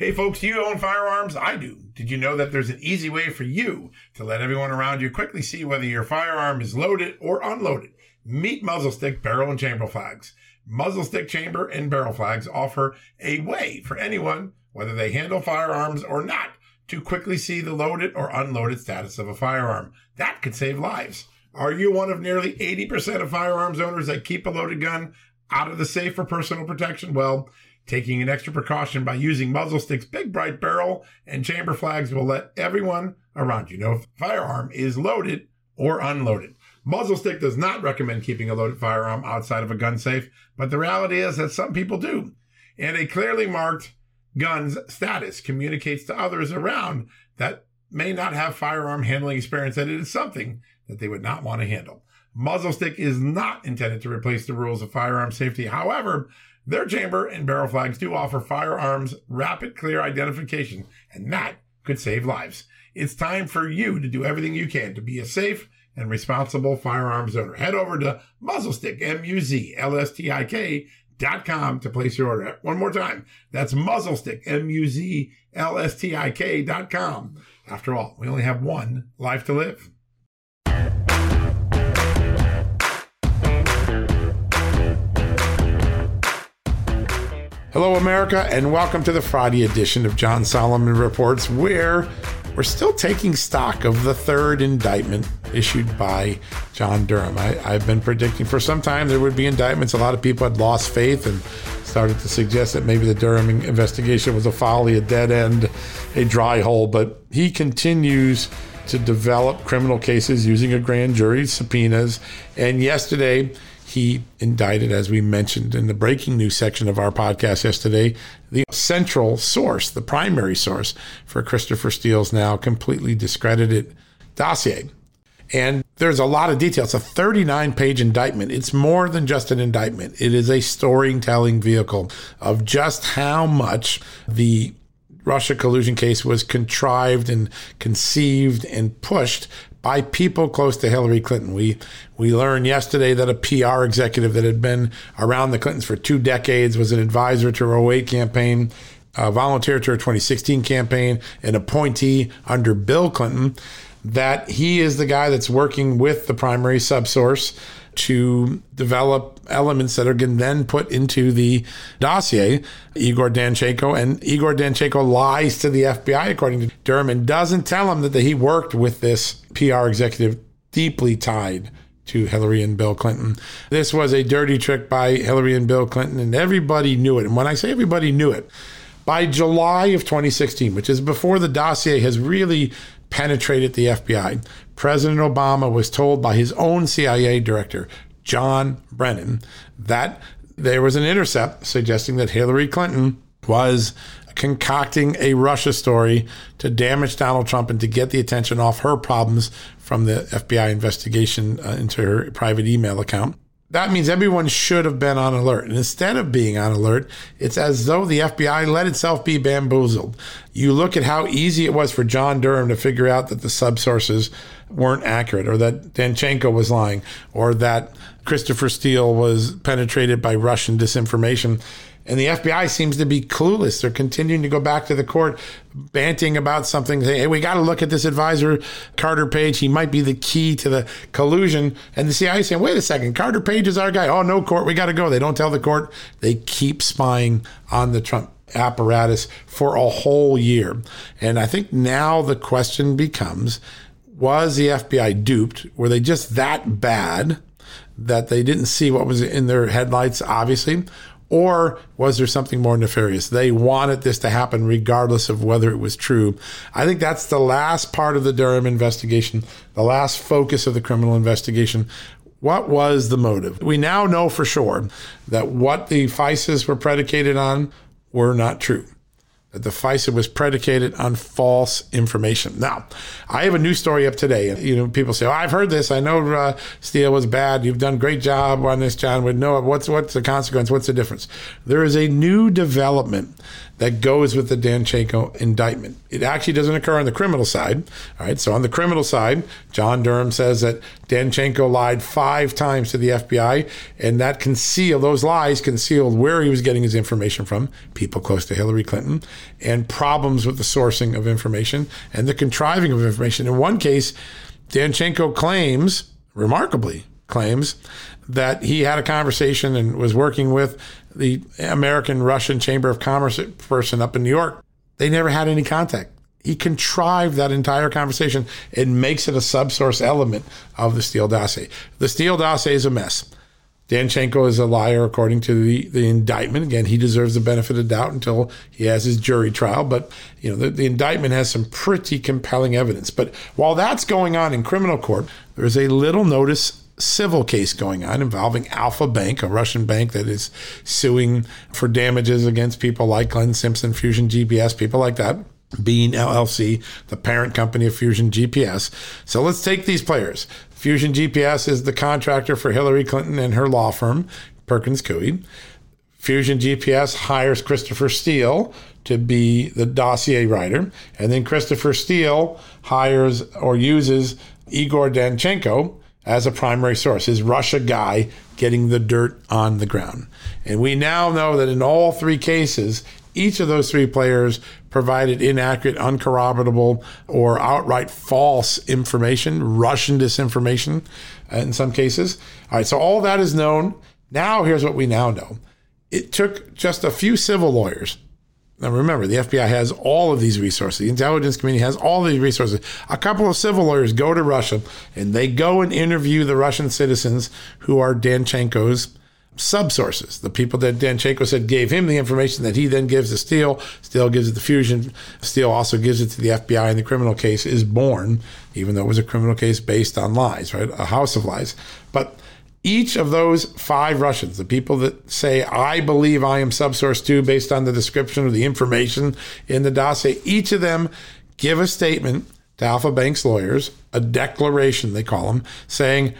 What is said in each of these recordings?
Hey folks, you own firearms? I do. Did you know that there's an easy way for you to let everyone around you quickly see whether your firearm is loaded or unloaded? Meet muzzle stick, barrel, and chamber flags. Muzzle stick, chamber, and barrel flags offer a way for anyone, whether they handle firearms or not, to quickly see the loaded or unloaded status of a firearm. That could save lives. Are you one of nearly 80% of firearms owners that keep a loaded gun out of the safe for personal protection? Well, Taking an extra precaution by using muzzle sticks, big bright barrel, and chamber flags will let everyone around you know if a firearm is loaded or unloaded. Muzzle stick does not recommend keeping a loaded firearm outside of a gun safe, but the reality is that some people do. And a clearly marked gun's status communicates to others around that may not have firearm handling experience that it is something that they would not want to handle. Muzzle stick is not intended to replace the rules of firearm safety. However, their chamber and barrel flags do offer firearms rapid clear identification, and that could save lives. It's time for you to do everything you can to be a safe and responsible firearms owner. Head over to Muzzlestick, M-U-Z-L-S-T-I-K dot com to place your order. One more time. That's Muzzlestick, M-U-Z-L-S-T-I-K dot com. After all, we only have one life to live. Hello, America, and welcome to the Friday edition of John Solomon Reports, where we're still taking stock of the third indictment issued by John Durham. I, have been predicting for some time there would be indictments. A lot of people had lost faith and started to suggest that maybe the Durham investigation was a folly, a dead end, a dry hole. But he continues to develop criminal cases using a grand jury, subpoenas. And yesterday, he indicted, as we mentioned in the breaking news section of our podcast yesterday, the central source, the primary source for Christopher Steele's now completely discredited dossier. And there's a lot of detail. It's a 39 page indictment. It's more than just an indictment, it is a storytelling vehicle of just how much the Russia collusion case was contrived and conceived and pushed by people close to Hillary Clinton. We we learned yesterday that a PR executive that had been around the Clintons for two decades was an advisor to her 08 campaign, a volunteer to her 2016 campaign, an appointee under Bill Clinton. That he is the guy that's working with the primary subsource to develop elements that are then put into the dossier. Igor Danchenko and Igor Danchenko lies to the FBI, according to Durham, and doesn't tell him that he worked with this PR executive deeply tied to Hillary and Bill Clinton. This was a dirty trick by Hillary and Bill Clinton, and everybody knew it. And when I say everybody knew it, by July of 2016, which is before the dossier has really penetrated the FBI, President Obama was told by his own CIA director, John Brennan, that there was an intercept suggesting that Hillary Clinton was concocting a Russia story to damage Donald Trump and to get the attention off her problems from the FBI investigation uh, into her private email account that means everyone should have been on alert. And instead of being on alert, it's as though the FBI let itself be bamboozled. You look at how easy it was for John Durham to figure out that the subsources weren't accurate, or that Danchenko was lying, or that Christopher Steele was penetrated by Russian disinformation. And the FBI seems to be clueless. They're continuing to go back to the court, banting about something, saying, hey, we got to look at this advisor, Carter Page. He might be the key to the collusion. And the CIA saying, wait a second, Carter Page is our guy. Oh, no, court, we got to go. They don't tell the court. They keep spying on the Trump apparatus for a whole year. And I think now the question becomes was the FBI duped? Were they just that bad? That they didn't see what was in their headlights, obviously, or was there something more nefarious? They wanted this to happen regardless of whether it was true. I think that's the last part of the Durham investigation, the last focus of the criminal investigation. What was the motive? We now know for sure that what the FISAs were predicated on were not true that the FISA was predicated on false information. Now, I have a new story up today. You know, people say, "Oh, I've heard this. I know uh, Steele was bad. You've done great job on this, John." Would know what's what's the consequence? What's the difference? There is a new development that goes with the Danchenko indictment. It actually doesn't occur on the criminal side. All right. So on the criminal side, John Durham says that Danchenko lied five times to the FBI, and that concealed those lies concealed where he was getting his information from, people close to Hillary Clinton, and problems with the sourcing of information and the contriving of information. In one case, Danchenko claims, remarkably claims, that he had a conversation and was working with the American Russian Chamber of Commerce person up in New York. They never had any contact. He contrived that entire conversation and makes it a subsource element of the Steele dossier. The Steele dossier is a mess. Danchenko is a liar according to the, the indictment. Again, he deserves the benefit of doubt until he has his jury trial. But you know, the, the indictment has some pretty compelling evidence. But while that's going on in criminal court, there's a little notice civil case going on involving Alfa Bank, a Russian bank that is suing for damages against people like Glenn Simpson, Fusion GPS, people like that. Bean LLC, the parent company of Fusion GPS. So let's take these players. Fusion GPS is the contractor for Hillary Clinton and her law firm, Perkins Coie. Fusion GPS hires Christopher Steele to be the dossier writer. And then Christopher Steele hires or uses Igor Danchenko, as a primary source, Is Russia guy getting the dirt on the ground. And we now know that in all three cases, each of those three players provided inaccurate, uncorroborable, or outright false information, Russian disinformation uh, in some cases. All right, so all that is known. Now, here's what we now know it took just a few civil lawyers now remember, the FBI has all of these resources. The intelligence community has all these resources. A couple of civil lawyers go to Russia and they go and interview the Russian citizens who are Danchenko's subsources. The people that Danchenko said gave him the information that he then gives to Steele. Steele gives it to Fusion. Steele also gives it to the FBI, and the criminal case is born, even though it was a criminal case based on lies, right? A house of lies. But each of those five Russians, the people that say, I believe I am subsource two based on the description of the information in the dossier, each of them give a statement to Alfa Bank's lawyers, a declaration, they call them, saying,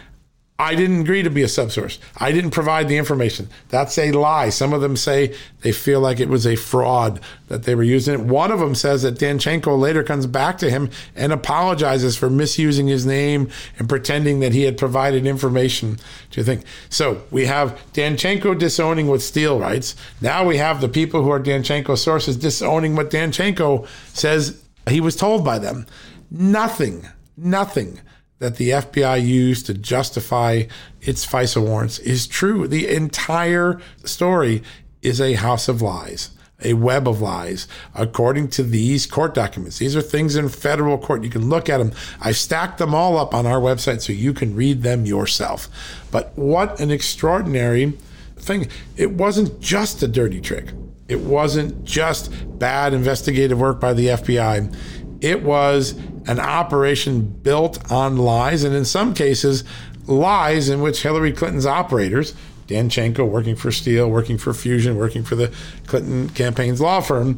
I didn't agree to be a subsource. I didn't provide the information. That's a lie. Some of them say they feel like it was a fraud that they were using it. One of them says that Danchenko later comes back to him and apologizes for misusing his name and pretending that he had provided information to think. So we have Danchenko disowning what Steele writes. Now we have the people who are Danchenko sources disowning what Danchenko says he was told by them. Nothing, nothing that the FBI used to justify its FISA warrants is true. The entire story is a house of lies, a web of lies, according to these court documents. These are things in federal court. You can look at them. I've stacked them all up on our website so you can read them yourself. But what an extraordinary thing. It wasn't just a dirty trick. It wasn't just bad investigative work by the FBI. It was an operation built on lies, and in some cases, lies in which Hillary Clinton's operators, Danchenko working for Steele, working for Fusion, working for the Clinton campaign's law firm,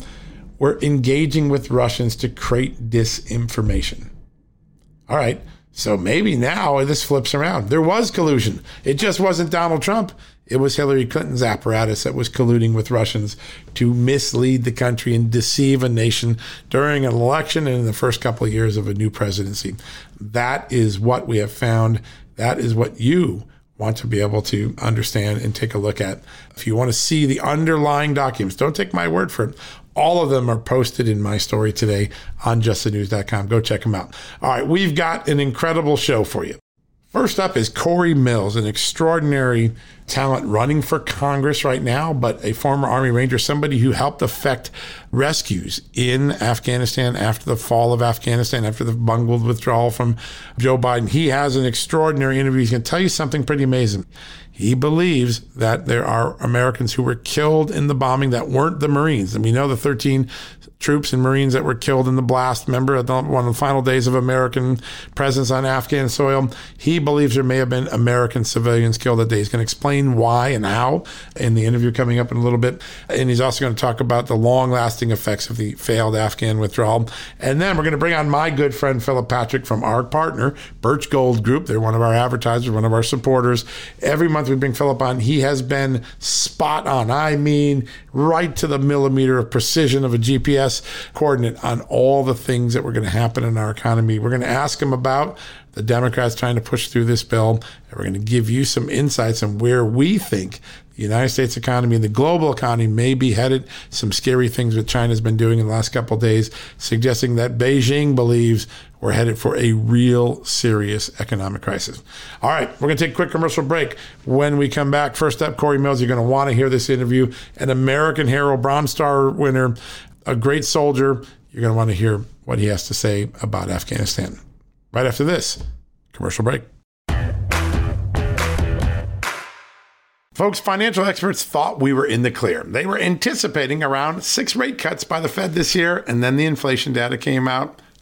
were engaging with Russians to create disinformation. All right, so maybe now this flips around. There was collusion. It just wasn't Donald Trump. It was Hillary Clinton's apparatus that was colluding with Russians to mislead the country and deceive a nation during an election and in the first couple of years of a new presidency. That is what we have found. That is what you want to be able to understand and take a look at. If you want to see the underlying documents, don't take my word for it. All of them are posted in my story today on justthenews.com. Go check them out. All right, we've got an incredible show for you. First up is Cory Mills, an extraordinary talent running for Congress right now, but a former Army Ranger, somebody who helped effect rescues in Afghanistan after the fall of Afghanistan, after the bungled withdrawal from Joe Biden. He has an extraordinary interview. He's going to tell you something pretty amazing. He believes that there are Americans who were killed in the bombing that weren't the Marines. And we know the 13 troops and Marines that were killed in the blast. Remember, one of the final days of American presence on Afghan soil, he believes there may have been American civilians killed that day. He's going to explain why and how in the interview coming up in a little bit. And he's also going to talk about the long lasting effects of the failed Afghan withdrawal. And then we're going to bring on my good friend Philip Patrick from our partner, Birch Gold Group. They're one of our advertisers, one of our supporters. Every month we bring Philip on, he has been spot on. I mean, right to the millimeter of precision of a GPS coordinate on all the things that were going to happen in our economy. We're going to ask him about the Democrats trying to push through this bill, and we're going to give you some insights on where we think the United States economy and the global economy may be headed. Some scary things that China's been doing in the last couple days, suggesting that Beijing believes we're headed for a real serious economic crisis. All right, we're going to take a quick commercial break. When we come back, first up, Cory Mills, you're going to want to hear this interview. An American hero, Bronze Star winner, a great soldier. You're going to want to hear what he has to say about Afghanistan. Right after this commercial break. Folks, financial experts thought we were in the clear. They were anticipating around six rate cuts by the Fed this year, and then the inflation data came out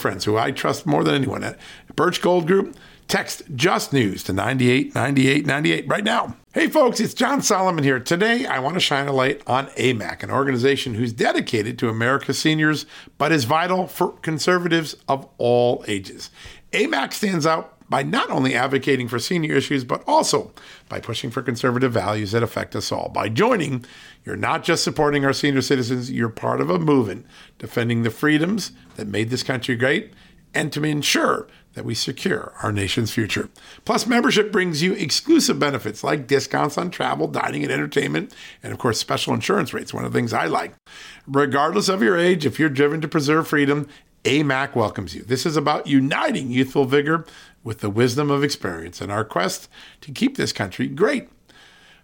friends who I trust more than anyone at Birch Gold Group. Text Just News to 989898 right now. Hey folks, it's John Solomon here. Today I want to shine a light on AMAC, an organization who's dedicated to America's seniors, but is vital for conservatives of all ages. AMAC stands out by not only advocating for senior issues, but also by pushing for conservative values that affect us all. By joining, you're not just supporting our senior citizens, you're part of a movement defending the freedoms that made this country great and to ensure that we secure our nation's future. Plus, membership brings you exclusive benefits like discounts on travel, dining, and entertainment, and of course, special insurance rates, one of the things I like. Regardless of your age, if you're driven to preserve freedom, AMAC welcomes you. This is about uniting youthful vigor with the wisdom of experience in our quest to keep this country great.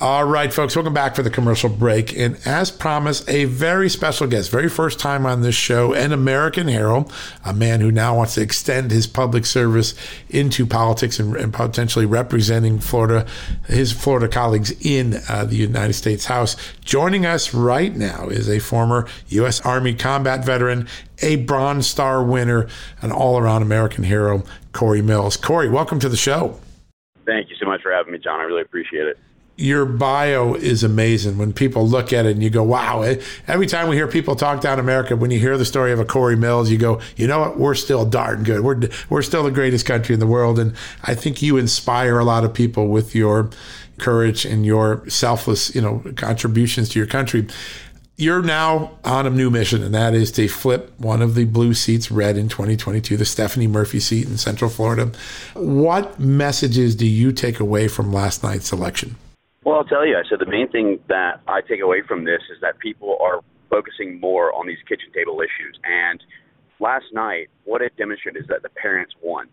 All right, folks, welcome back for the commercial break. And as promised, a very special guest, very first time on this show, an American hero, a man who now wants to extend his public service into politics and, and potentially representing Florida, his Florida colleagues in uh, the United States House. Joining us right now is a former U.S. Army combat veteran, a Bronze Star winner, an all around American hero, Cory Mills. Cory, welcome to the show. Thank you so much for having me, John. I really appreciate it your bio is amazing when people look at it and you go, wow. Every time we hear people talk down America, when you hear the story of a Cory Mills, you go, you know what? We're still darn good. We're, we're still the greatest country in the world. And I think you inspire a lot of people with your courage and your selfless, you know, contributions to your country. You're now on a new mission, and that is to flip one of the blue seats red in 2022, the Stephanie Murphy seat in Central Florida. What messages do you take away from last night's election? Well, I'll tell you. Said the main thing that I take away from this is that people are focusing more on these kitchen table issues. And last night, what it demonstrated is that the parents won.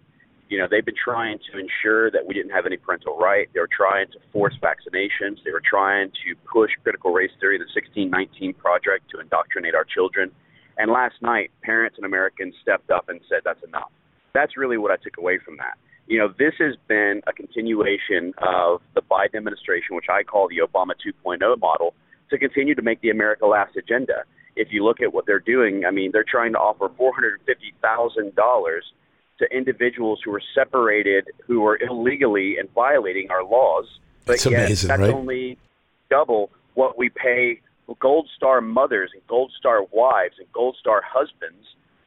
You know, they've been trying to ensure that we didn't have any parental right. They were trying to force vaccinations. They were trying to push critical race theory, the 1619 project, to indoctrinate our children. And last night, parents and Americans stepped up and said, that's enough. That's really what I took away from that you know, this has been a continuation of the Biden administration, which I call the Obama 2.0 model, to continue to make the America Last agenda. If you look at what they're doing, I mean, they're trying to offer $450,000 to individuals who are separated, who are illegally and violating our laws. But that's yet, amazing, that's right? only double what we pay Gold Star mothers and Gold Star wives and Gold Star husbands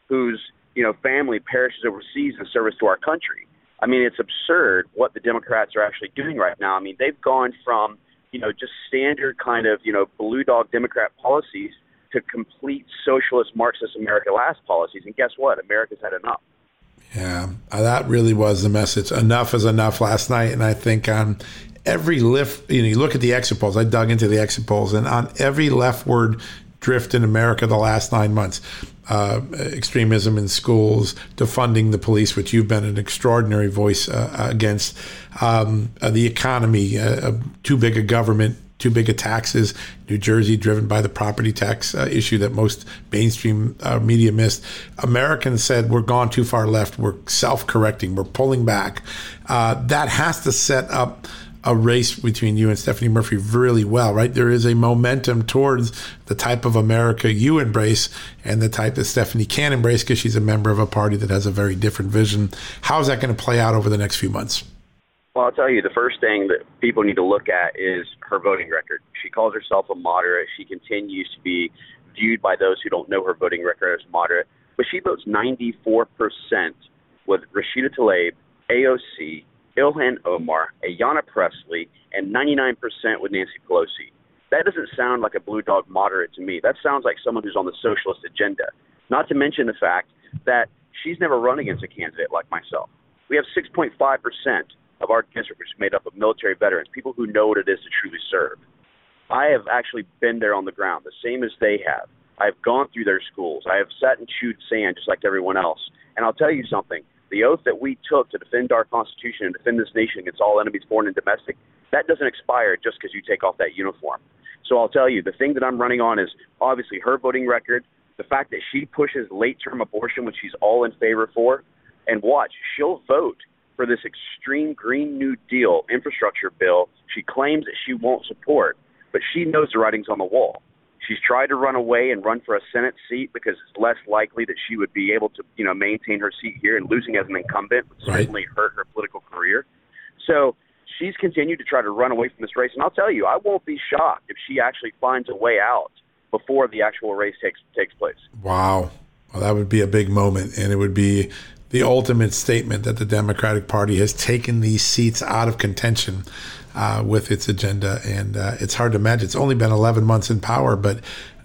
whose you know family perishes overseas in service to our country. I mean, it's absurd what the Democrats are actually doing right now. I mean, they've gone from, you know, just standard kind of, you know, blue dog Democrat policies to complete socialist Marxist America last policies. And guess what? America's had enough. Yeah, uh, that really was the message. Enough is enough last night. And I think on every lift, you know, you look at the exit polls, I dug into the exit polls, and on every leftward drift in America the last nine months, uh, extremism in schools, defunding the police, which you've been an extraordinary voice uh, against, um, uh, the economy, uh, too big a government, too big a taxes. New Jersey, driven by the property tax uh, issue that most mainstream uh, media missed. Americans said we're gone too far left. We're self-correcting. We're pulling back. Uh, that has to set up a race between you and Stephanie Murphy really well, right? There is a momentum towards the type of America you embrace and the type that Stephanie can embrace because she's a member of a party that has a very different vision. How's that going to play out over the next few months? Well, I'll tell you, the first thing that people need to look at is her voting record. She calls herself a moderate. She continues to be viewed by those who don't know her voting record as moderate, but she votes 94% with Rashida Tlaib, AOC, Ilhan Omar, Ayanna Pressley, and 99% with Nancy Pelosi. That doesn't sound like a blue dog moderate to me. That sounds like someone who's on the socialist agenda. Not to mention the fact that she's never run against a candidate like myself. We have 6.5% of our district, which is made up of military veterans, people who know what it is to truly serve. I have actually been there on the ground, the same as they have. I've gone through their schools. I have sat and chewed sand just like everyone else. And I'll tell you something the oath that we took to defend our Constitution and defend this nation against all enemies, foreign and domestic, that doesn't expire just because you take off that uniform. So I'll tell you, the thing that I'm running on is obviously her voting record, the fact that she pushes late term abortion, which she's all in favor for, and watch, she'll vote for this extreme Green New Deal infrastructure bill she claims that she won't support, but she knows the writing's on the wall. She's tried to run away and run for a Senate seat because it's less likely that she would be able to, you know, maintain her seat here. And losing as an incumbent would right. certainly hurt her political career. So she's continued to try to run away from this race. And I'll tell you, I won't be shocked if she actually finds a way out before the actual race takes takes place. Wow. Well, that would be a big moment, and it would be the ultimate statement that the Democratic Party has taken these seats out of contention uh, with its agenda. And uh, it's hard to imagine. It's only been 11 months in power, but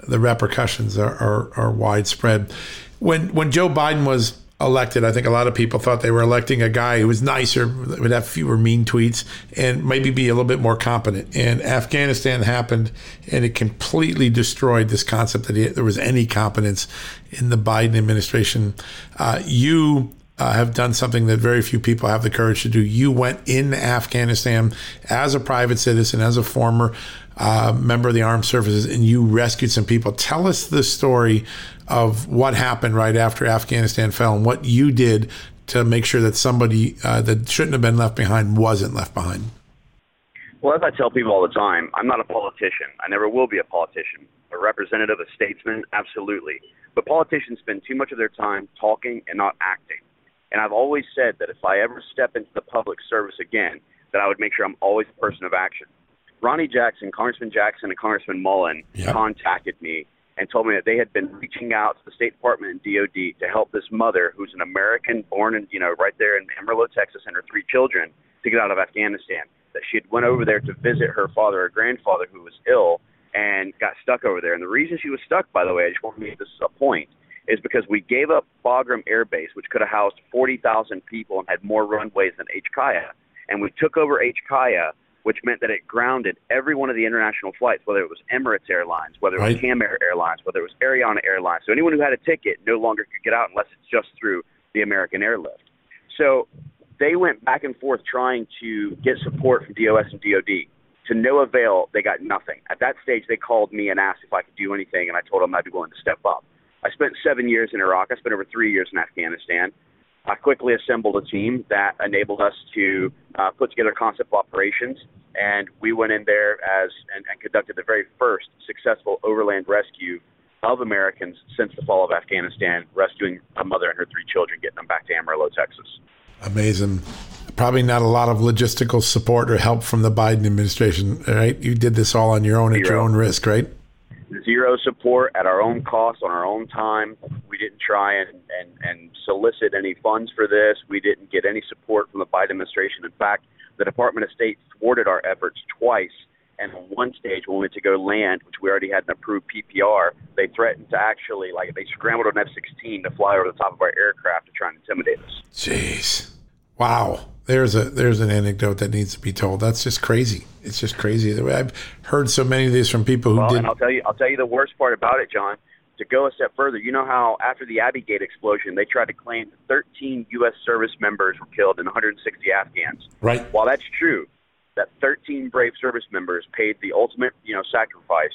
the repercussions are, are, are widespread. When, when Joe Biden was elected, I think a lot of people thought they were electing a guy who was nicer, would have fewer mean tweets, and maybe be a little bit more competent. And Afghanistan happened, and it completely destroyed this concept that he, there was any competence in the Biden administration. Uh, you uh, have done something that very few people have the courage to do. You went in Afghanistan as a private citizen, as a former uh, member of the armed services, and you rescued some people. Tell us the story of what happened right after Afghanistan fell and what you did to make sure that somebody uh, that shouldn't have been left behind wasn't left behind. Well, as I tell people all the time, I'm not a politician. I never will be a politician. A representative, a statesman, absolutely. But politicians spend too much of their time talking and not acting. And I've always said that if I ever step into the public service again, that I would make sure I'm always a person of action. Ronny Jackson, Congressman Jackson, and Congressman Mullin yep. contacted me and told me that they had been reaching out to the State Department and DOD to help this mother, who's an American, born in you know right there in Amarillo, Texas, and her three children, to get out of Afghanistan. That she had went over there to visit her father or grandfather who was ill and got stuck over there. And the reason she was stuck, by the way, I just want to make this a point, is because we gave up Bagram Air Base, which could have housed 40,000 people and had more runways than HKIA, and we took over HKIA, which meant that it grounded every one of the international flights, whether it was Emirates Airlines, whether it was right. Kam Air Airlines, whether it was Ariana Airlines. So anyone who had a ticket no longer could get out unless it's just through the American Airlift. So they went back and forth trying to get support from DOS and DOD. To no avail, they got nothing. At that stage, they called me and asked if I could do anything, and I told them I'd be willing to step up. I spent seven years in Iraq. I spent over three years in Afghanistan. I quickly assembled a team that enabled us to uh, put together concept operations, and we went in there as and, and conducted the very first successful overland rescue of Americans since the fall of Afghanistan, rescuing a mother and her three children, getting them back to Amarillo, Texas. Amazing. Probably not a lot of logistical support or help from the Biden administration, right? You did this all on your own Zero. at your own risk, right? Zero support at our own cost on our own time. We didn't try and and and solicit any funds for this. We didn't get any support from the Biden administration. In fact, the Department of State thwarted our efforts twice. And on one stage, when we went to go land, which we already had an approved PPR, they threatened to actually, like, they scrambled an F 16 to fly over the top of our aircraft to try and intimidate us. Jeez. Wow. There's a there's an anecdote that needs to be told. That's just crazy. It's just crazy. I've heard so many of these from people who well, did. And I'll tell you, I'll tell you the worst part about it, John to go a step further, you know how after the Abbey Gate explosion, they tried to claim 13 U.S. service members were killed and 160 Afghans. Right. While that's true, that 13 brave service members paid the ultimate, you know, sacrifice.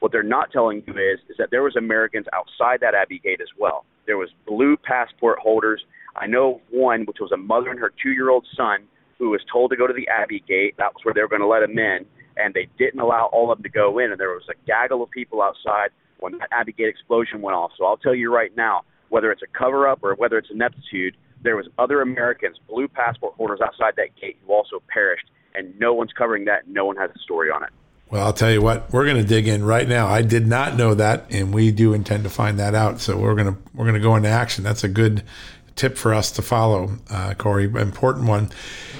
What they're not telling you is is that there was Americans outside that Abbey Gate as well. There was blue passport holders. I know one, which was a mother and her two-year-old son, who was told to go to the Abbey Gate. That was where they were going to let him in, and they didn't allow all of them to go in. And there was a gaggle of people outside when that Abbey Gate explosion went off. So I'll tell you right now, whether it's a cover up or whether it's ineptitude, there was other Americans, blue passport holders outside that gate who also perished, and no one's covering that. No one has a story on it. Well, I'll tell you what, we're going to dig in right now. I did not know that, and we do intend to find that out. So we're going to we're going to go into action. That's a good tip for us to follow, uh, Cory. Important one.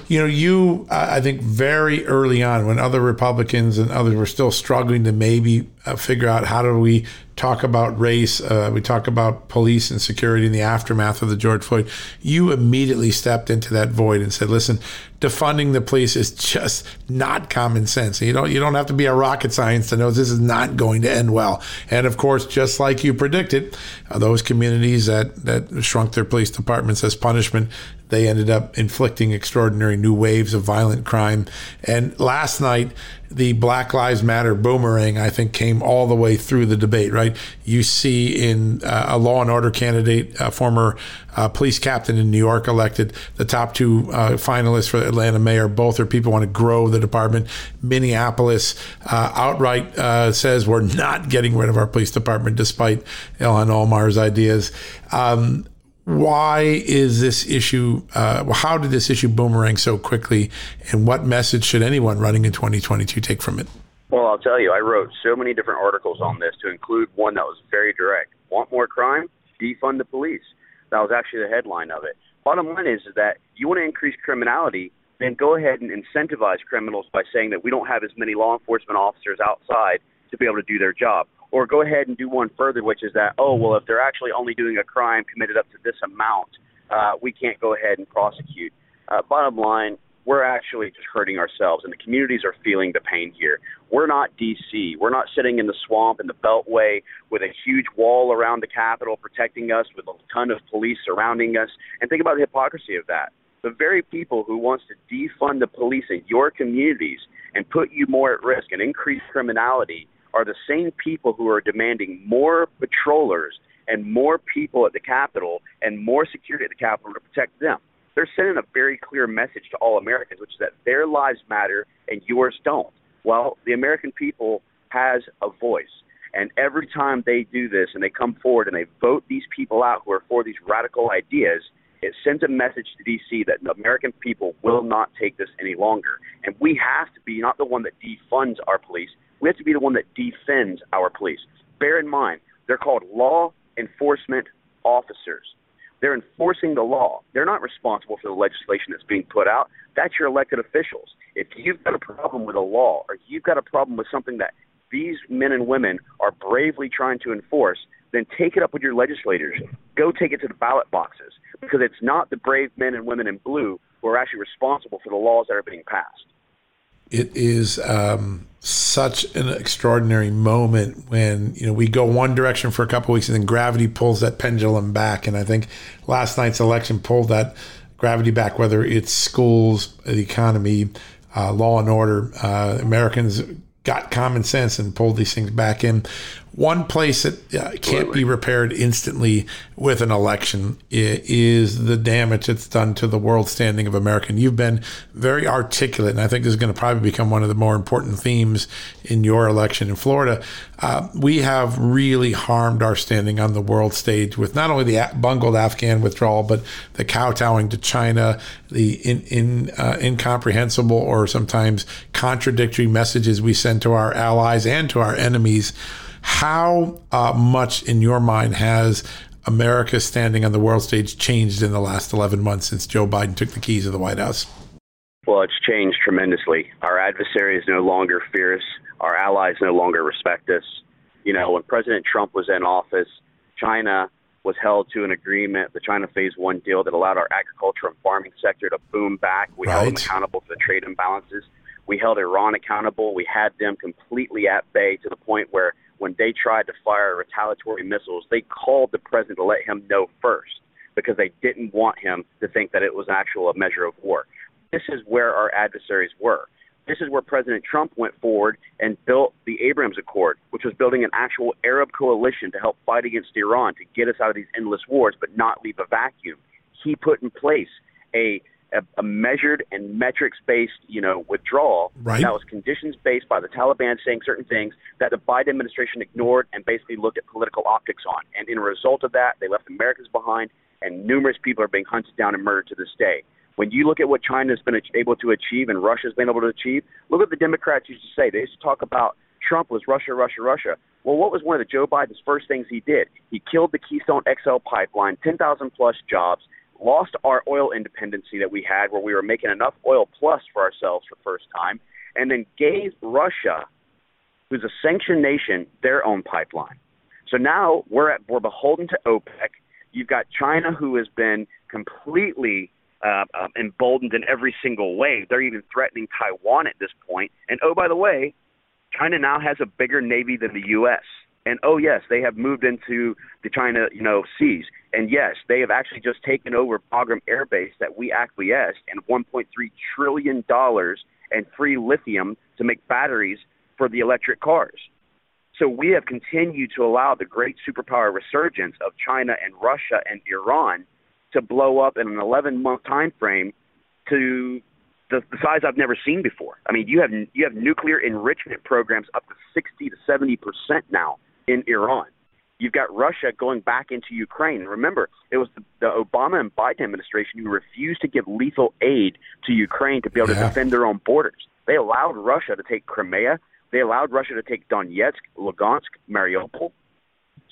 You know, you I think very early on when other Republicans and others were still struggling to maybe uh, figure out how do we talk about race, uh, we talk about police and security in the aftermath of the George Floyd. You immediately stepped into that void and said, "Listen, defunding the police is just not common sense. You don't you don't have to be a rocket science to know this is not going to end well." And of course, just like you predicted, uh, those communities that that shrunk their police departments as punishment they ended up inflicting extraordinary new waves of violent crime. And last night, the Black Lives Matter boomerang, I think, came all the way through the debate, right? You see in uh, a law and order candidate, a former uh, police captain in New York elected, the top two uh, finalists for Atlanta mayor, both are people who want to grow the department. Minneapolis uh, outright uh, says we're not getting rid of our police department despite Ilhan Omar's ideas. Um, why is this issue uh, how did this issue boomerang so quickly? And what message should anyone running in 2022 take from it? Well i'll tell you i wrote so many different articles on this to include one that was very direct. Want more crime? Defund the police. That was actually the headline of it. Bottom line is, is that you want to increase criminality then go ahead and incentivize criminals by saying that we don't have as many law enforcement officers outside to be able to do their job or go ahead and do one further, which is that, oh, well, if they're actually only doing a crime committed up to this amount, uh, we can't go ahead and prosecute. Uh, bottom line, we're actually just hurting ourselves, and the communities are feeling the pain here. We're not D.C. We're not sitting in the swamp in the Beltway with a huge wall around the Capitol protecting us, with a ton of police surrounding us. And think about the hypocrisy of that. The very people who wants to defund the police in your communities and put you more at risk and increase criminality are the same people who are demanding more patrollers and more people at the Capitol and more security at the Capitol to protect them. They're sending a very clear message to all Americans, which is that their lives matter and yours don't. Well, the American people has a voice. And every time they do this and they come forward and they vote these people out who are for these radical ideas, it sends a message to D.C. that the American people will not take this any longer. And we have to be not the one that defunds our police, we have to be the one that defends our police. Bear in mind, they're called law enforcement officers. They're enforcing the law. They're not responsible for the legislation that's being put out. That's your elected officials. If you've got a problem with a law or you've got a problem with something that these men and women are bravely trying to enforce, then take it up with your legislators. Go take it to the ballot boxes because it's not the brave men and women in blue who are actually responsible for the laws that are being passed. It is um, such an extraordinary moment when you know we go one direction for a couple weeks and then gravity pulls that pendulum back. And I think last night's election pulled that gravity back, whether it's schools, the economy, uh, law and order. Uh, Americans got common sense and pulled these things back in. One place that uh, can't be repaired instantly with an election is the damage it's done to the world standing of America. And you've been very articulate, and I think this is going to probably become one of the more important themes in your election in Florida. Uh, we have really harmed our standing on the world stage with not only the bungled Afghan withdrawal, but the kowtowing to China, the in, in, uh, incomprehensible or sometimes contradictory messages we send to our allies and to our enemies How uh, much, in your mind, has America standing on the world stage changed in the last 11 months since Joe Biden took the keys of the White House? Well, it's changed tremendously. Our adversaries no longer fear us. Our allies no longer respect us. You know, when President Trump was in office, China was held to an agreement, the China Phase One deal, that allowed our agriculture and farming sector to boom back. We right. held them accountable for the trade imbalances. We held Iran accountable. We had them completely at bay to the point where when they tried to fire retaliatory missiles, they called the president to let him know first because they didn't want him to think that it was actual a measure of war. This is where our adversaries were. This is where President Trump went forward and built the Abraham Accord, which was building an actual Arab coalition to help fight against Iran to get us out of these endless wars, but not leave a vacuum. He put in place a a, a measured and metrics based, you know, withdrawal right. that was conditions based by the Taliban saying certain things that the Biden administration ignored and basically looked at political optics on. And in a result of that, they left Americans behind, and numerous people are being hunted down and murdered to this day. When you look at what China's been able to achieve and Russia's been able to achieve, look at the Democrats used to say. They used to talk about Trump was Russia, Russia, Russia. Well, what was one of the Joe Biden's first things he did? He killed the Keystone XL pipeline, 10,000 plus jobs, lost our oil independency that we had, where we were making enough oil plus for ourselves for the first time, and then gave Russia, who's a sanctioned nation, their own pipeline. So now we're at, we're beholden to OPEC. You've got China, who has been completely uh, uh, emboldened in every single way. They're even threatening Taiwan at this point. And oh, by the way, China now has a bigger navy than the U.S. And oh yes, they have moved into the China, you know, seas. And yes, they have actually just taken over Bagram Air Base that we acquiesced and 1.3 trillion dollars and free lithium to make batteries for the electric cars. So we have continued to allow the great superpower resurgence of China and Russia and Iran to blow up in an 11 month time frame to the, the size I've never seen before. I mean, you have you have nuclear enrichment programs up to 60 to 70 percent now in Iran. You've got Russia going back into Ukraine. Remember, it was the, the Obama and Biden administration who refused to give lethal aid to Ukraine to be able yeah. to defend their own borders. They allowed Russia to take Crimea. They allowed Russia to take Donetsk, Lugansk, Mariupol.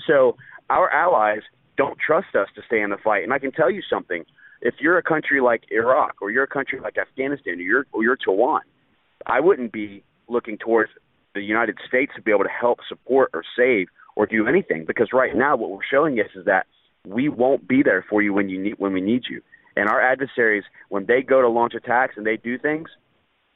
So our allies don't trust us to stay in the fight. And I can tell you something: if you're a country like Iraq or you're a country like Afghanistan or you're or you're Taiwan, I wouldn't be looking towards the United States to be able to help support or save or do anything because right now what we're showing us is that we won't be there for you when you need when we need you. And our adversaries, when they go to launch attacks and they do things,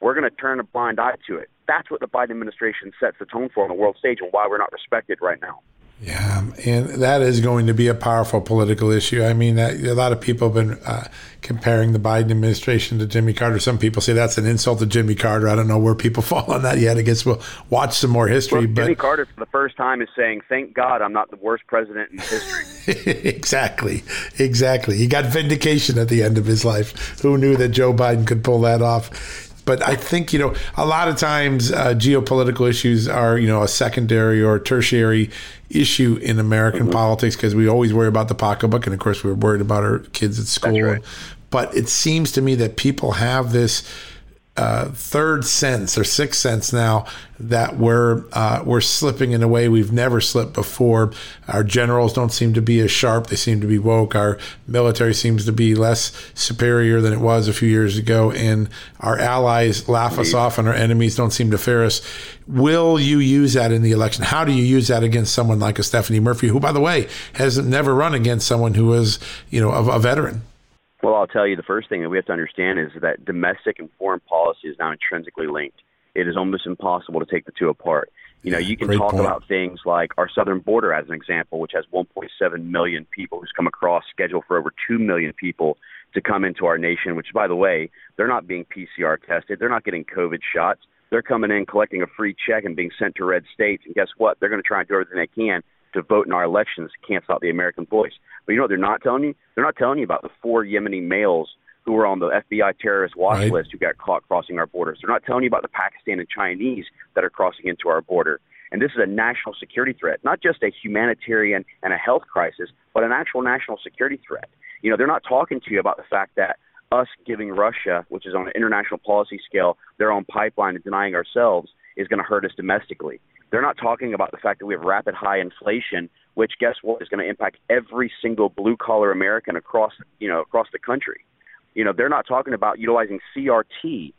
we're going to turn a blind eye to it. That's what the Biden administration sets the tone for on the world stage and why we're not respected right now. Yeah, and that is going to be a powerful political issue. I mean, that, a lot of people have been uh, comparing the Biden administration to Jimmy Carter. Some people say that's an insult to Jimmy Carter. I don't know where people fall on that yet. I guess we'll watch some more history. Well, but Jimmy Carter, for the first time, is saying, "Thank God I'm not the worst president in history." exactly, exactly. He got vindication at the end of his life. Who knew that Joe Biden could pull that off? But I think, you know, a lot of times uh, geopolitical issues are, you know, a secondary or tertiary issue in American mm-hmm. politics because we always worry about the pocketbook. And of course, we're worried about our kids at school. Right. But it seems to me that people have this uh, third sense or sixth sense now that we're uh, we're slipping in a way we've never slipped before. Our generals don't seem to be as sharp; they seem to be woke. Our military seems to be less superior than it was a few years ago, and our allies laugh us off, and our enemies don't seem to fear us. Will you use that in the election? How do you use that against someone like a Stephanie Murphy, who, by the way, has never run against someone who is, you know, a, a veteran? Well, I'll tell you the first thing that we have to understand is that domestic and foreign policy is now intrinsically linked. It is almost impossible to take the two apart. You know, you can Great talk point. about things like our southern border as an example, which has 1.7 million people who's come across, scheduled for over 2 million people to come into our nation, which, by the way, they're not being PCR tested. They're not getting COVID shots. They're coming in, collecting a free check, and being sent to red states. And guess what? They're going to try and do everything they can to vote in our elections to cancel out the American voice. But you know what they're not telling you? They're not telling you about the four Yemeni males who were on the FBI terrorist watch right. list who got caught crossing our borders. They're not telling you about the Pakistan and Chinese that are crossing into our border. And this is a national security threat, not just a humanitarian and a health crisis, but an actual national security threat. You know, they're not talking to you about the fact that us giving Russia, which is on an international policy scale, their own pipeline and denying ourselves is going to hurt us domestically. They're not talking about the fact that we have rapid high inflation, which guess what is going to impact every single blue collar American across you know across the country. You know, they're not talking about utilizing CRT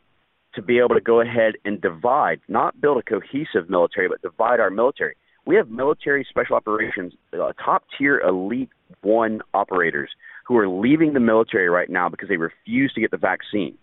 to be able to go ahead and divide, not build a cohesive military, but divide our military. We have military special operations, uh, top tier elite one operators who are leaving the military right now because they refuse to get the vaccine.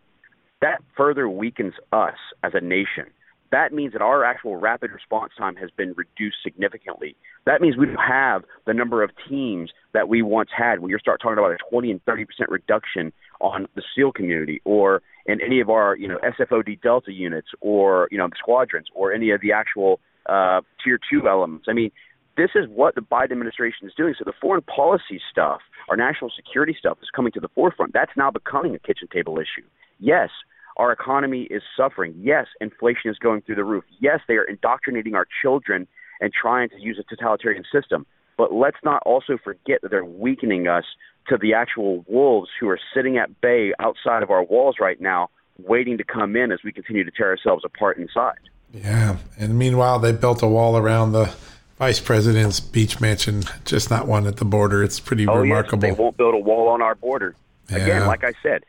That further weakens us as a nation. That means that our actual rapid response time has been reduced significantly. That means we don't have the number of teams that we once had. When you start talking about a 20 and 30 percent reduction on the SEAL community, or in any of our, you know, SFOD Delta units, or you know, squadrons, or any of the actual uh, tier two elements. I mean, this is what the Biden administration is doing. So the foreign policy stuff, our national security stuff, is coming to the forefront. That's now becoming a kitchen table issue. Yes, our economy is suffering. Yes, inflation is going through the roof. Yes, they are indoctrinating our children and trying to use a totalitarian system. But let's not also forget that they're weakening us to the actual wolves who are sitting at bay outside of our walls right now, waiting to come in as we continue to tear ourselves apart inside. Yeah. And meanwhile, they built a wall around the vice president's beach mansion, just not one at the border. It's pretty oh, remarkable. Yes, they won't build a wall on our border. Yeah. Again, like I said,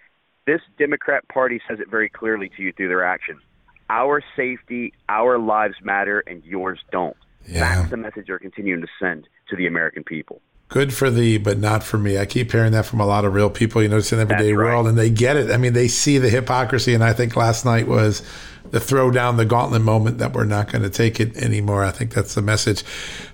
this Democrat Party says it very clearly to you through their actions. Our safety, our lives matter, and yours don't. Yeah. That's the message they're continuing to send to the American people good for thee, but not for me. I keep hearing that from a lot of real people, you know, it's an everyday right. world, and they get it. I mean, they see the hypocrisy, and I think last night was the throw down the gauntlet moment that we're not going to take it anymore. I think that's the message.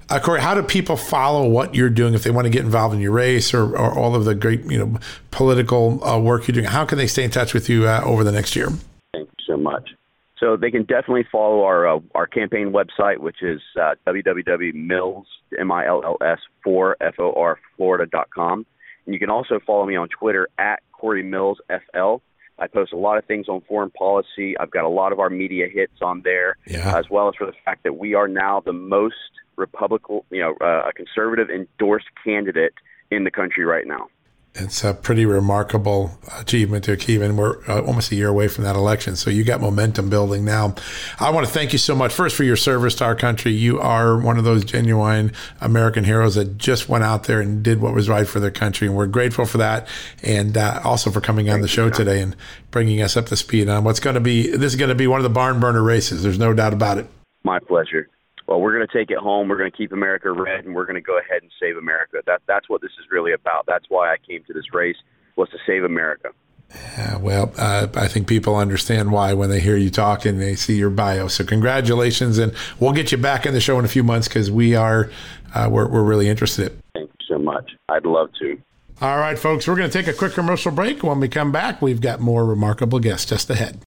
Uh, Cory, how do people follow what you're doing if they want to get involved in your race or, or all of the great, you know, political uh, work you're doing? How can they stay in touch with you uh, over the next year? Thank you so much. So they can definitely follow our uh, our campaign website, which is uh, www.mills m i l l s for f o r florida dot com, and you can also follow me on Twitter at Cory Mills FL. I post a lot of things on foreign policy. I've got a lot of our media hits on there, yeah. as well as for the fact that we are now the most Republican, you know, uh, a conservative endorsed candidate in the country right now it's a pretty remarkable achievement to achieve, and we're uh, almost a year away from that election. So you got momentum building now. I want to thank you so much first for your service to our country. You are one of those genuine American heroes that just went out there and did what was right for their country, and we're grateful for that. And uh, also for coming on thank the show today and bringing us up to speed on what's going to be. This is going to be one of the barn burner races. There's no doubt about it. My pleasure well, we're going to take it home. We're going to keep America red, and we're going to go ahead and save America. That that's what this is really about. That's why I came to this race was to save America. Yeah, well, uh, I think people understand why when they hear you talk and they see your bio. So congratulations, and we'll get you back in the show in a few months because we are uh, we're we're really interested. Thank you so much. I'd love to. All right, folks, we're going to take a quick commercial break. When we come back, we've got more remarkable guests just ahead.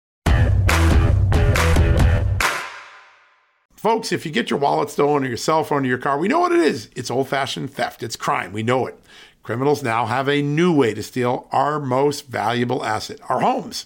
Folks, if you get your wallet stolen or your cell phone or your car, we know what it is. It's old fashioned theft, it's crime. We know it. Criminals now have a new way to steal our most valuable asset, our homes.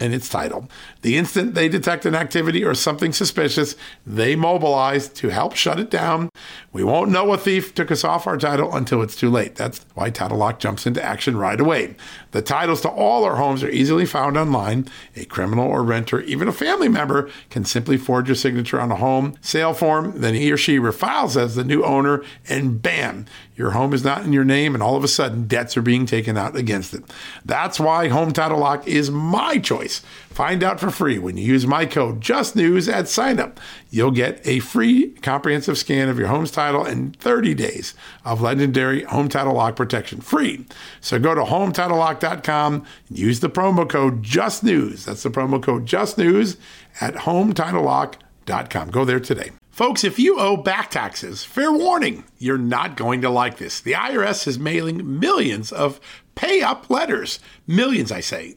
and its title. The instant they detect an activity or something suspicious, they mobilize to help shut it down. We won't know a thief took us off our title until it's too late. That's why Title Lock jumps into action right away. The titles to all our homes are easily found online. A criminal or renter, even a family member, can simply forge a signature on a home sale form. Then he or she refiles as the new owner, and bam, your home is not in your name, and all of a sudden, debts are being taken out against it. That's why Home Title Lock is my choice. Find out for free when you use my code JustNews at signup. You'll get a free comprehensive scan of your home's title and 30 days of legendary Home Title Lock protection free. So go to HomeTitleLock.com and use the promo code JustNews. That's the promo code JustNews at HomeTitleLock.com. Go there today. Folks, if you owe back taxes, fair warning, you're not going to like this. The IRS is mailing millions of pay up letters. Millions, I say.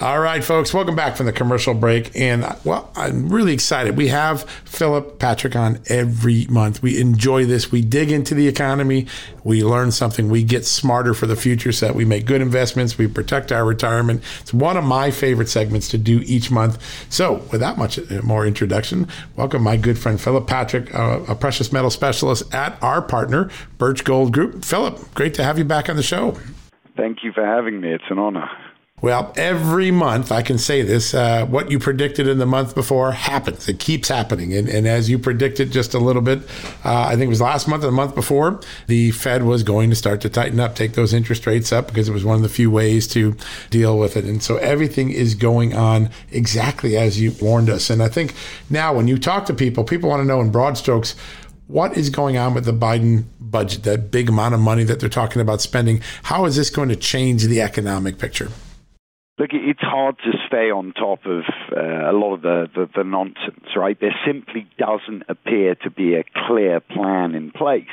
All right, folks, welcome back from the commercial break. And well, I'm really excited. We have Philip Patrick on every month. We enjoy this. We dig into the economy. We learn something. We get smarter for the future so that we make good investments. We protect our retirement. It's one of my favorite segments to do each month. So, without much more introduction, welcome my good friend Philip Patrick, uh, a precious metal specialist at our partner, Birch Gold Group. Philip, great to have you back on the show. Thank you for having me. It's an honor. Well, every month, I can say this uh, what you predicted in the month before happens. It keeps happening. And, and as you predicted just a little bit, uh, I think it was last month or the month before, the Fed was going to start to tighten up, take those interest rates up because it was one of the few ways to deal with it. And so everything is going on exactly as you warned us. And I think now when you talk to people, people want to know in broad strokes, what is going on with the Biden budget, that big amount of money that they're talking about spending? How is this going to change the economic picture? Look, it's hard to stay on top of uh, a lot of the, the, the, nonsense, right? There simply doesn't appear to be a clear plan in place.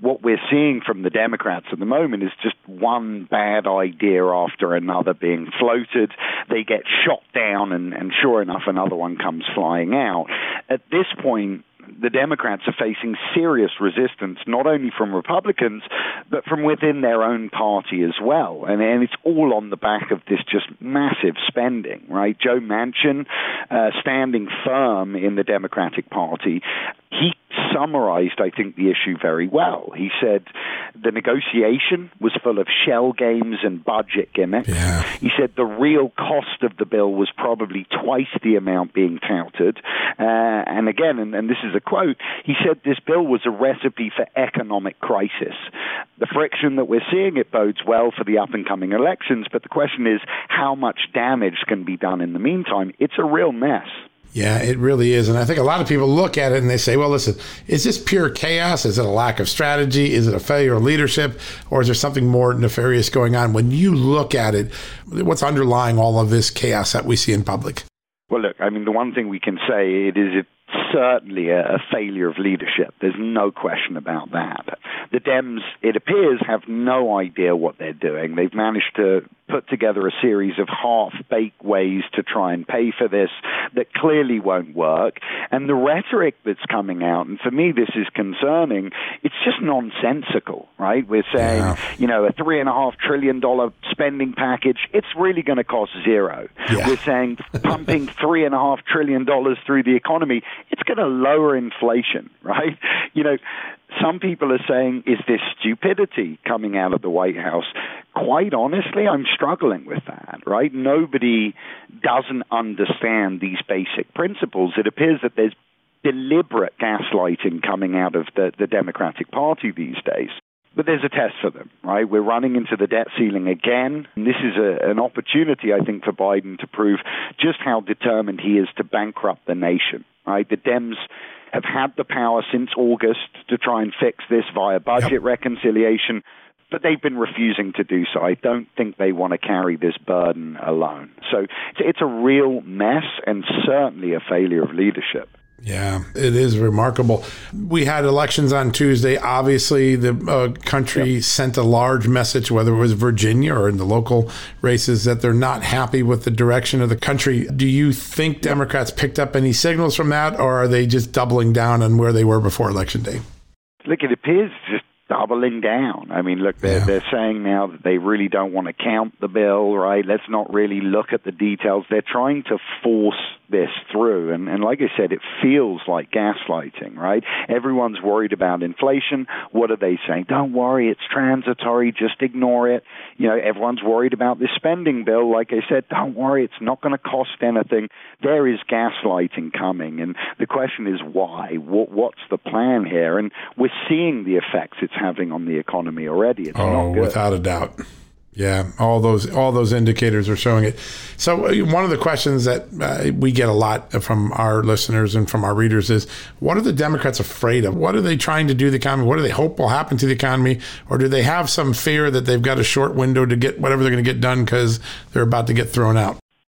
What we're seeing from the Democrats at the moment is just one bad idea after another being floated. They get shot down, and, and sure enough, another one comes flying out. At this point, the Democrats are facing serious resistance, not only from Republicans, but from within their own party as well. And, and it's all on the back of this just massive spending, right? Joe Manchin uh, standing firm in the Democratic Party. He summarized, I think, the issue very well. He said the negotiation was full of shell games and budget gimmicks. Yeah. He said the real cost of the bill was probably twice the amount being touted. Uh, and again, and, and this is a quote, he said this bill was a recipe for economic crisis. The friction that we're seeing, it bodes well for the up and coming elections, but the question is how much damage can be done in the meantime? It's a real mess. Yeah, it really is. And I think a lot of people look at it and they say, well, listen, is this pure chaos? Is it a lack of strategy? Is it a failure of leadership? Or is there something more nefarious going on? When you look at it, what's underlying all of this chaos that we see in public? Well, look, I mean, the one thing we can say it is certainly a, a, failure of leadership. There's no question about that. The Dems, it appears, have no idea what they're doing. They've managed to put together a series of half baked ways to try and pay for this that clearly won't work. And the rhetoric that's coming out, and for me this is concerning, it's just nonsensical, right? We're saying, yeah. you know, a three and a half trillion dollar spending package, it's really going to cost zero. Yeah. We're saying pumping three and a half trillion dollars through the economy, it's going to lower inflation, right? You know, some people are saying, is this stupidity coming out of the White House? Quite honestly, I'm struggling with that, right? Nobody doesn't understand these basic principles. It appears that there's deliberate gaslighting coming out of the, the Democratic Party these days. But there's a test for them, right? We're running into the debt ceiling again. And this is a, an opportunity, I think, for Biden to prove just how determined he is to bankrupt the nation, right? The Dems have had the power since August to try and fix this via budget yep. reconciliation, but they've been refusing to do so. I don't think they want to carry this burden alone. So it's a real mess and certainly a failure of leadership. Yeah, it is remarkable. We had elections on Tuesday. Obviously, the uh, country yep. sent a large message, whether it was Virginia or in the local races, that they're not happy with the direction of the country. Do you think Democrats picked up any signals from that, or are they just doubling down on where they were before Election Day? Look, it appears just doubling down. I mean, look, they're, yeah. they're saying now that they really don't want to count the bill, right? Let's not really look at the details. They're trying to force this through. And, and like I said, it feels like gaslighting, right? Everyone's worried about inflation. What are they saying? Don't worry, it's transitory, just ignore it. You know, everyone's worried about this spending bill. Like I said, don't worry, it's not going to cost anything. There is gaslighting coming. And the question is why? What, what's the plan here? And we're seeing the effects it's having on the economy already. It's oh, without a doubt. Yeah, all those all those indicators are showing it. So uh, one of the questions that uh, we get a lot from our listeners and from our readers is, what are the Democrats afraid of? What are they trying to do to the economy? What do they hope will happen to the economy? Or do they have some fear that they've got a short window to get whatever they're going to get done because they're about to get thrown out?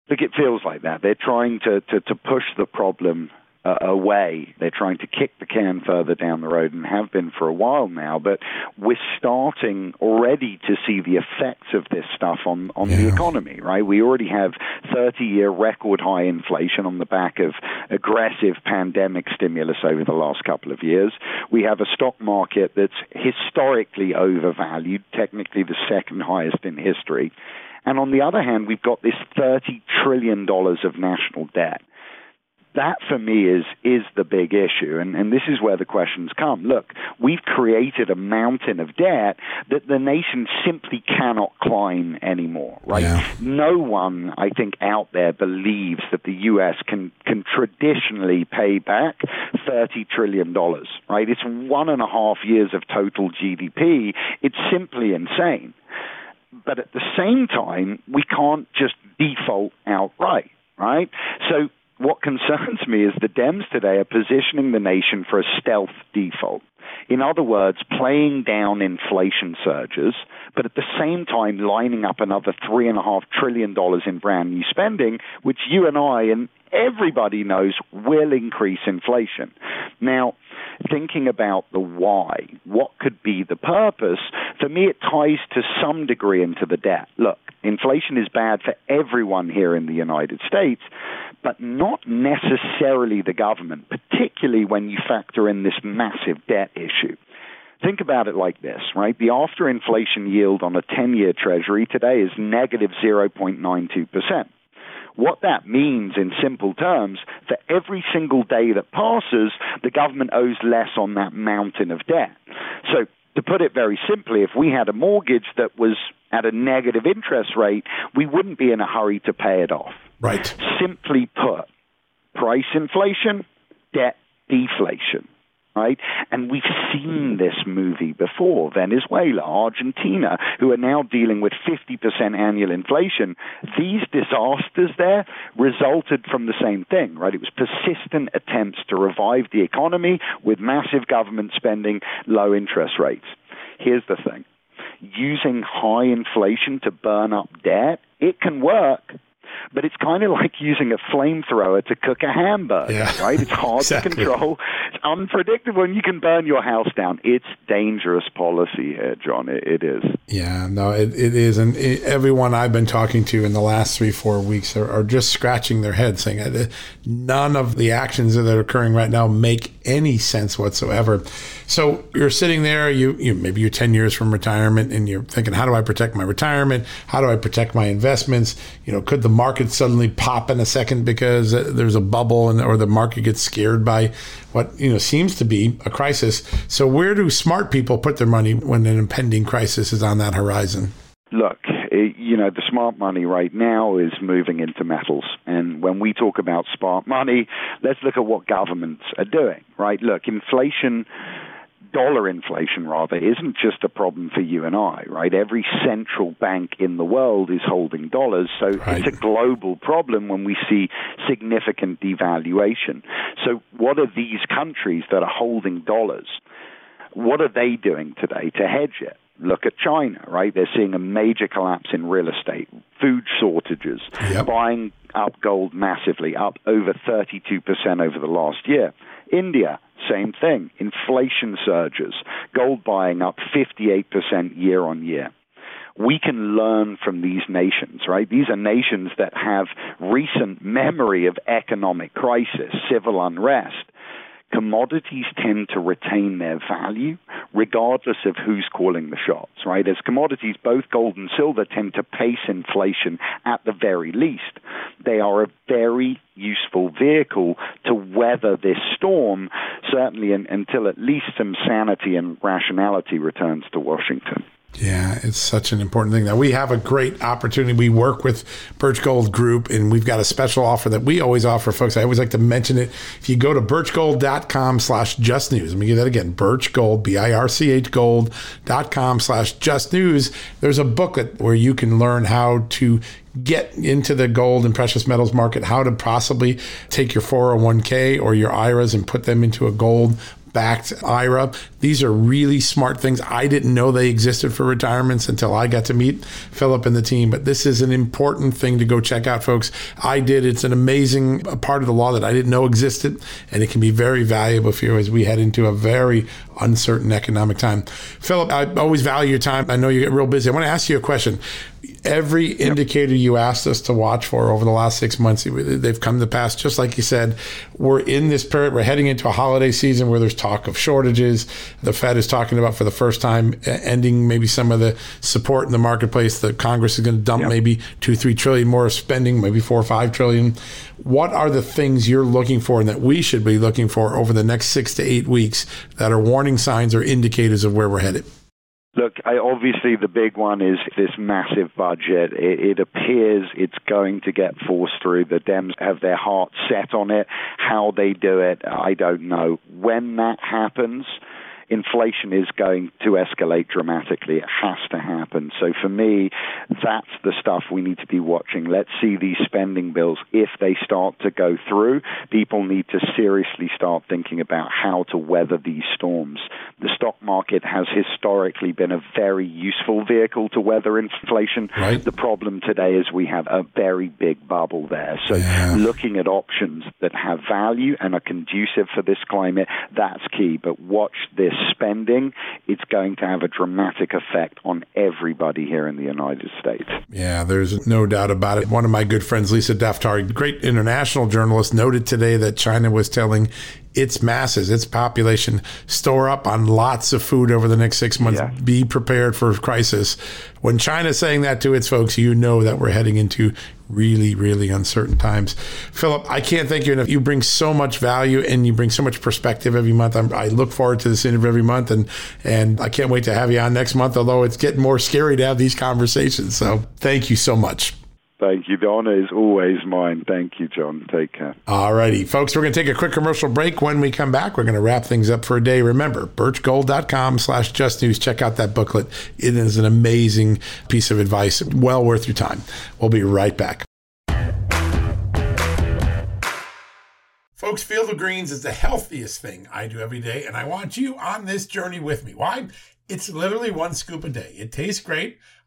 Look, it feels like that. They're trying to, to, to push the problem uh, away. They're trying to kick the can further down the road and have been for a while now. But we're starting already to see the effects of this stuff on, on yeah. the economy, right? We already have 30 year record high inflation on the back of aggressive pandemic stimulus over the last couple of years. We have a stock market that's historically overvalued, technically the second highest in history. And on the other hand, we've got this $30 trillion of national debt that for me is is the big issue. And, and this is where the questions come. Look we've created a mountain of debt that the nation simply cannot climb anymore right? Yeah. no one i think out there believes that the us can can traditionally pay back 30 trillion dollars right? It's one and a half years of total gdp it's simply insane. But at the same time we can't just default outright right? So what concerns me is the Dems today are positioning the nation for a stealth default. In other words, playing down inflation surges, but at the same time lining up another $3.5 trillion in brand new spending, which you and I and everybody knows will increase inflation. Now, thinking about the why, what could be the purpose, for me it ties to some degree into the debt. Look, inflation is bad for everyone here in the United States, but not necessarily the government, particularly when you factor in this massive debt issue. Think about it like this, right? The after inflation yield on a 10 year treasury today is negative 0.92%. What that means in simple terms, for every single day that passes, the government owes less on that mountain of debt. So, to put it very simply, if we had a mortgage that was at a negative interest rate, we wouldn't be in a hurry to pay it off. Right. Simply put, price inflation, debt deflation. Right? And we've seen mm-hmm. this movie before. Venezuela, Argentina, who are now dealing with 50% annual inflation. These disasters there resulted from the same thing, right? It was persistent attempts to revive the economy with massive government spending, low interest rates. Here's the thing using high inflation to burn up debt, it can work but it's kind of like using a flamethrower to cook a hamburger, yeah. right? It's hard exactly. to control. It's unpredictable, and you can burn your house down. It's dangerous policy here, John. it, it is. Yeah, no, it, it is. And it, everyone I've been talking to in the last three, four weeks are, are just scratching their head saying uh, none of the actions that are occurring right now make any sense whatsoever. So you're sitting there, you, you maybe you're 10 years from retirement and you're thinking, how do I protect my retirement? How do I protect my investments? You know, could the market suddenly pop in a second because there's a bubble and or the market gets scared by what, you know, seems to be a crisis. So where do smart people put their money when an impending crisis is on that horizon? Look, eh, you know, the smart money right now is moving into metals. And when we talk about smart money, let's look at what governments are doing, right? Look, inflation dollar inflation rather isn't just a problem for you and I, right? Every central bank in the world is holding dollars, so right. it's a global problem when we see significant devaluation. So what are these countries that are holding dollars? What are they doing today to hedge it? Look at China, right? They're seeing a major collapse in real estate, food shortages, yep. buying up gold massively, up over 32% over the last year. India, same thing. Inflation surges, gold buying up 58% year on year. We can learn from these nations, right? These are nations that have recent memory of economic crisis, civil unrest. Commodities tend to retain their value regardless of who's calling the shots, right? As commodities, both gold and silver tend to pace inflation at the very least. They are a very useful vehicle to weather this storm, certainly in, until at least some sanity and rationality returns to Washington. Yeah, it's such an important thing that we have a great opportunity. We work with Birch Gold Group and we've got a special offer that we always offer folks. I always like to mention it. If you go to birchgold.com slash just news, let me give that again, birchgold, B-I-R-C-H gold.com slash just news. There's a booklet where you can learn how to get into the gold and precious metals market, how to possibly take your 401k or your IRAs and put them into a gold backed IRA. These are really smart things. I didn't know they existed for retirements until I got to meet Philip and the team, but this is an important thing to go check out, folks. I did. It's an amazing part of the law that I didn't know existed, and it can be very valuable for you as we head into a very uncertain economic time. Philip, I always value your time. I know you get real busy. I want to ask you a question every indicator you asked us to watch for over the last six months, they've come to pass. Just like you said, we're in this period, we're heading into a holiday season where there's talk of shortages. The Fed is talking about for the first time ending maybe some of the support in the marketplace. The Congress is going to dump yep. maybe two, three trillion more spending, maybe four or five trillion. What are the things you're looking for and that we should be looking for over the next six to eight weeks that are warning signs or indicators of where we're headed? Look, I, obviously the big one is this massive budget. It, it, appears it's going to get forced through. The Dems have their heart set on it. How they do it, I don't know. When that happens, inflation is going to escalate dramatically. It has to happen. So for me, that's the stuff we need to be watching. Let's see these spending bills. If they start to go through, people need to seriously start thinking about how to weather these storms. The stock market has historically been a very useful vehicle to weather inflation. Right. The problem today is we have a very big bubble there. So yeah. looking at options that have value and are conducive for this climate, that's key. But watch this spending, it's going to have a dramatic effect on everybody here in the United States. Yeah, there's no doubt about it. One of my good friends, Lisa Daftari, great international journalist, noted today that China was telling its masses, its population, store up on lots of food over the next six months. Yeah. Be prepared for crisis. When China's saying that to its folks, you know that we're heading into really, really uncertain times. Philip, I can't thank you enough. You bring so much value and you bring so much perspective every month. I'm, i look forward to this interview every month, and and I can't wait to have you on next month. Although it's getting more scary to have these conversations. So thank you so much. Thank you. The honor is always mine. Thank you, John. Take care. All righty, folks. We're going to take a quick commercial break. When we come back, we're going to wrap things up for a day. Remember, birchgold.com slash just news. Check out that booklet. It is an amazing piece of advice. Well worth your time. We'll be right back. Folks, Field of Greens is the healthiest thing I do every day, and I want you on this journey with me. Why? It's literally one scoop a day. It tastes great.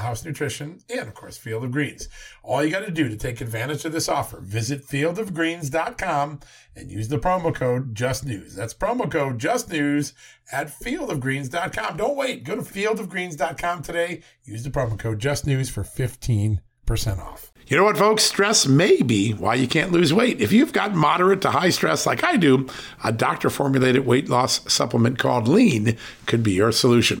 House Nutrition, and of course, Field of Greens. All you got to do to take advantage of this offer, visit fieldofgreens.com and use the promo code JustNews. That's promo code JustNews at fieldofgreens.com. Don't wait. Go to fieldofgreens.com today. Use the promo code JustNews for 15% off. You know what, folks? Stress may be why you can't lose weight. If you've got moderate to high stress like I do, a doctor formulated weight loss supplement called Lean could be your solution.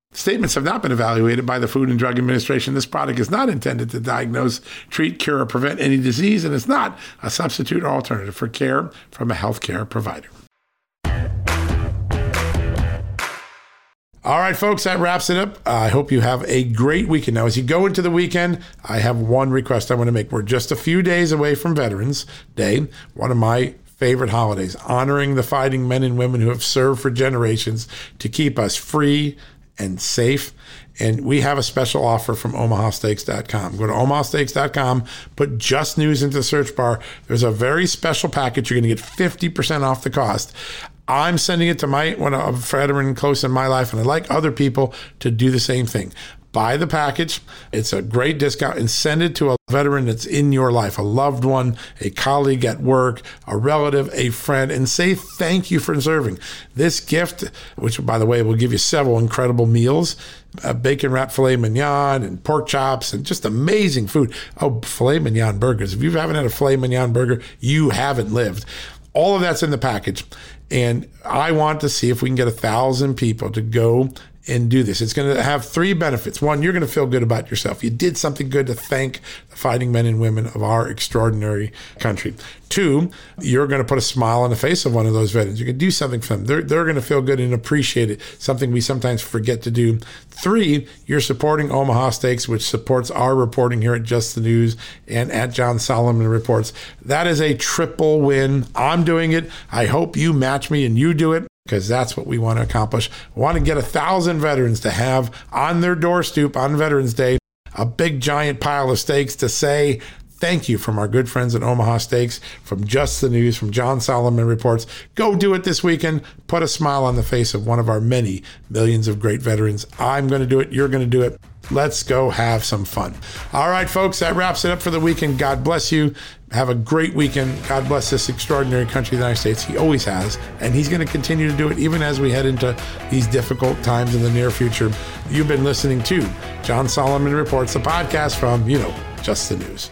Statements have not been evaluated by the Food and Drug Administration. This product is not intended to diagnose, treat, cure, or prevent any disease, and is not a substitute or alternative for care from a healthcare provider. All right, folks, that wraps it up. I hope you have a great weekend. Now, as you go into the weekend, I have one request I want to make. We're just a few days away from Veterans Day, one of my favorite holidays, honoring the fighting men and women who have served for generations to keep us free and safe. And we have a special offer from omahasteaks.com. Go to omahasteaks.com, put just news into the search bar. There's a very special package. You're going to get 50% off the cost. I'm sending it to my one a veteran close in my life, and I'd like other people to do the same thing. Buy the package. It's a great discount and send it to a veteran that's in your life, a loved one, a colleague at work, a relative, a friend, and say thank you for serving. This gift, which by the way will give you several incredible meals, a bacon wrapped filet mignon and pork chops and just amazing food. Oh, filet mignon burgers. If you haven't had a filet mignon burger, you haven't lived. All of that's in the package. And I want to see if we can get a thousand people to go and do this. It's going to have three benefits. One, you're going to feel good about yourself. You did something good to thank the fighting men and women of our extraordinary country. Two, you're going to put a smile on the face of one of those veterans. You can do something for them. They're, they're going to feel good and appreciate it, something we sometimes forget to do. Three, you're supporting Omaha Steaks, which supports our reporting here at Just the News and at John Solomon Reports. That is a triple win. I'm doing it. I hope you match me and you do it because that's what we want to accomplish. We want to get a thousand veterans to have on their doorstep on Veterans Day a big giant pile of steaks to say thank you from our good friends at Omaha Steaks, from Just the News, from John Solomon Reports. Go do it this weekend. Put a smile on the face of one of our many millions of great veterans. I'm going to do it. You're going to do it. Let's go have some fun. All right, folks, that wraps it up for the weekend. God bless you. Have a great weekend. God bless this extraordinary country, the United States. He always has, and He's going to continue to do it even as we head into these difficult times in the near future. You've been listening to John Solomon Reports, the podcast from, you know, Just the News.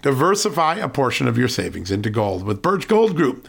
Diversify a portion of your savings into gold with Birch Gold Group.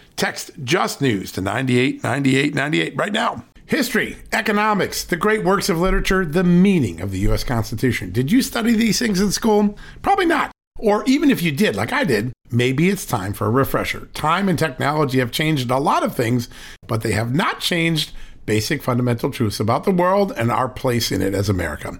text Just News to 989898 right now. History, economics, the great works of literature, the meaning of the U.S. Constitution. Did you study these things in school? Probably not. Or even if you did, like I did, maybe it's time for a refresher. Time and technology have changed a lot of things, but they have not changed basic fundamental truths about the world and our place in it as America.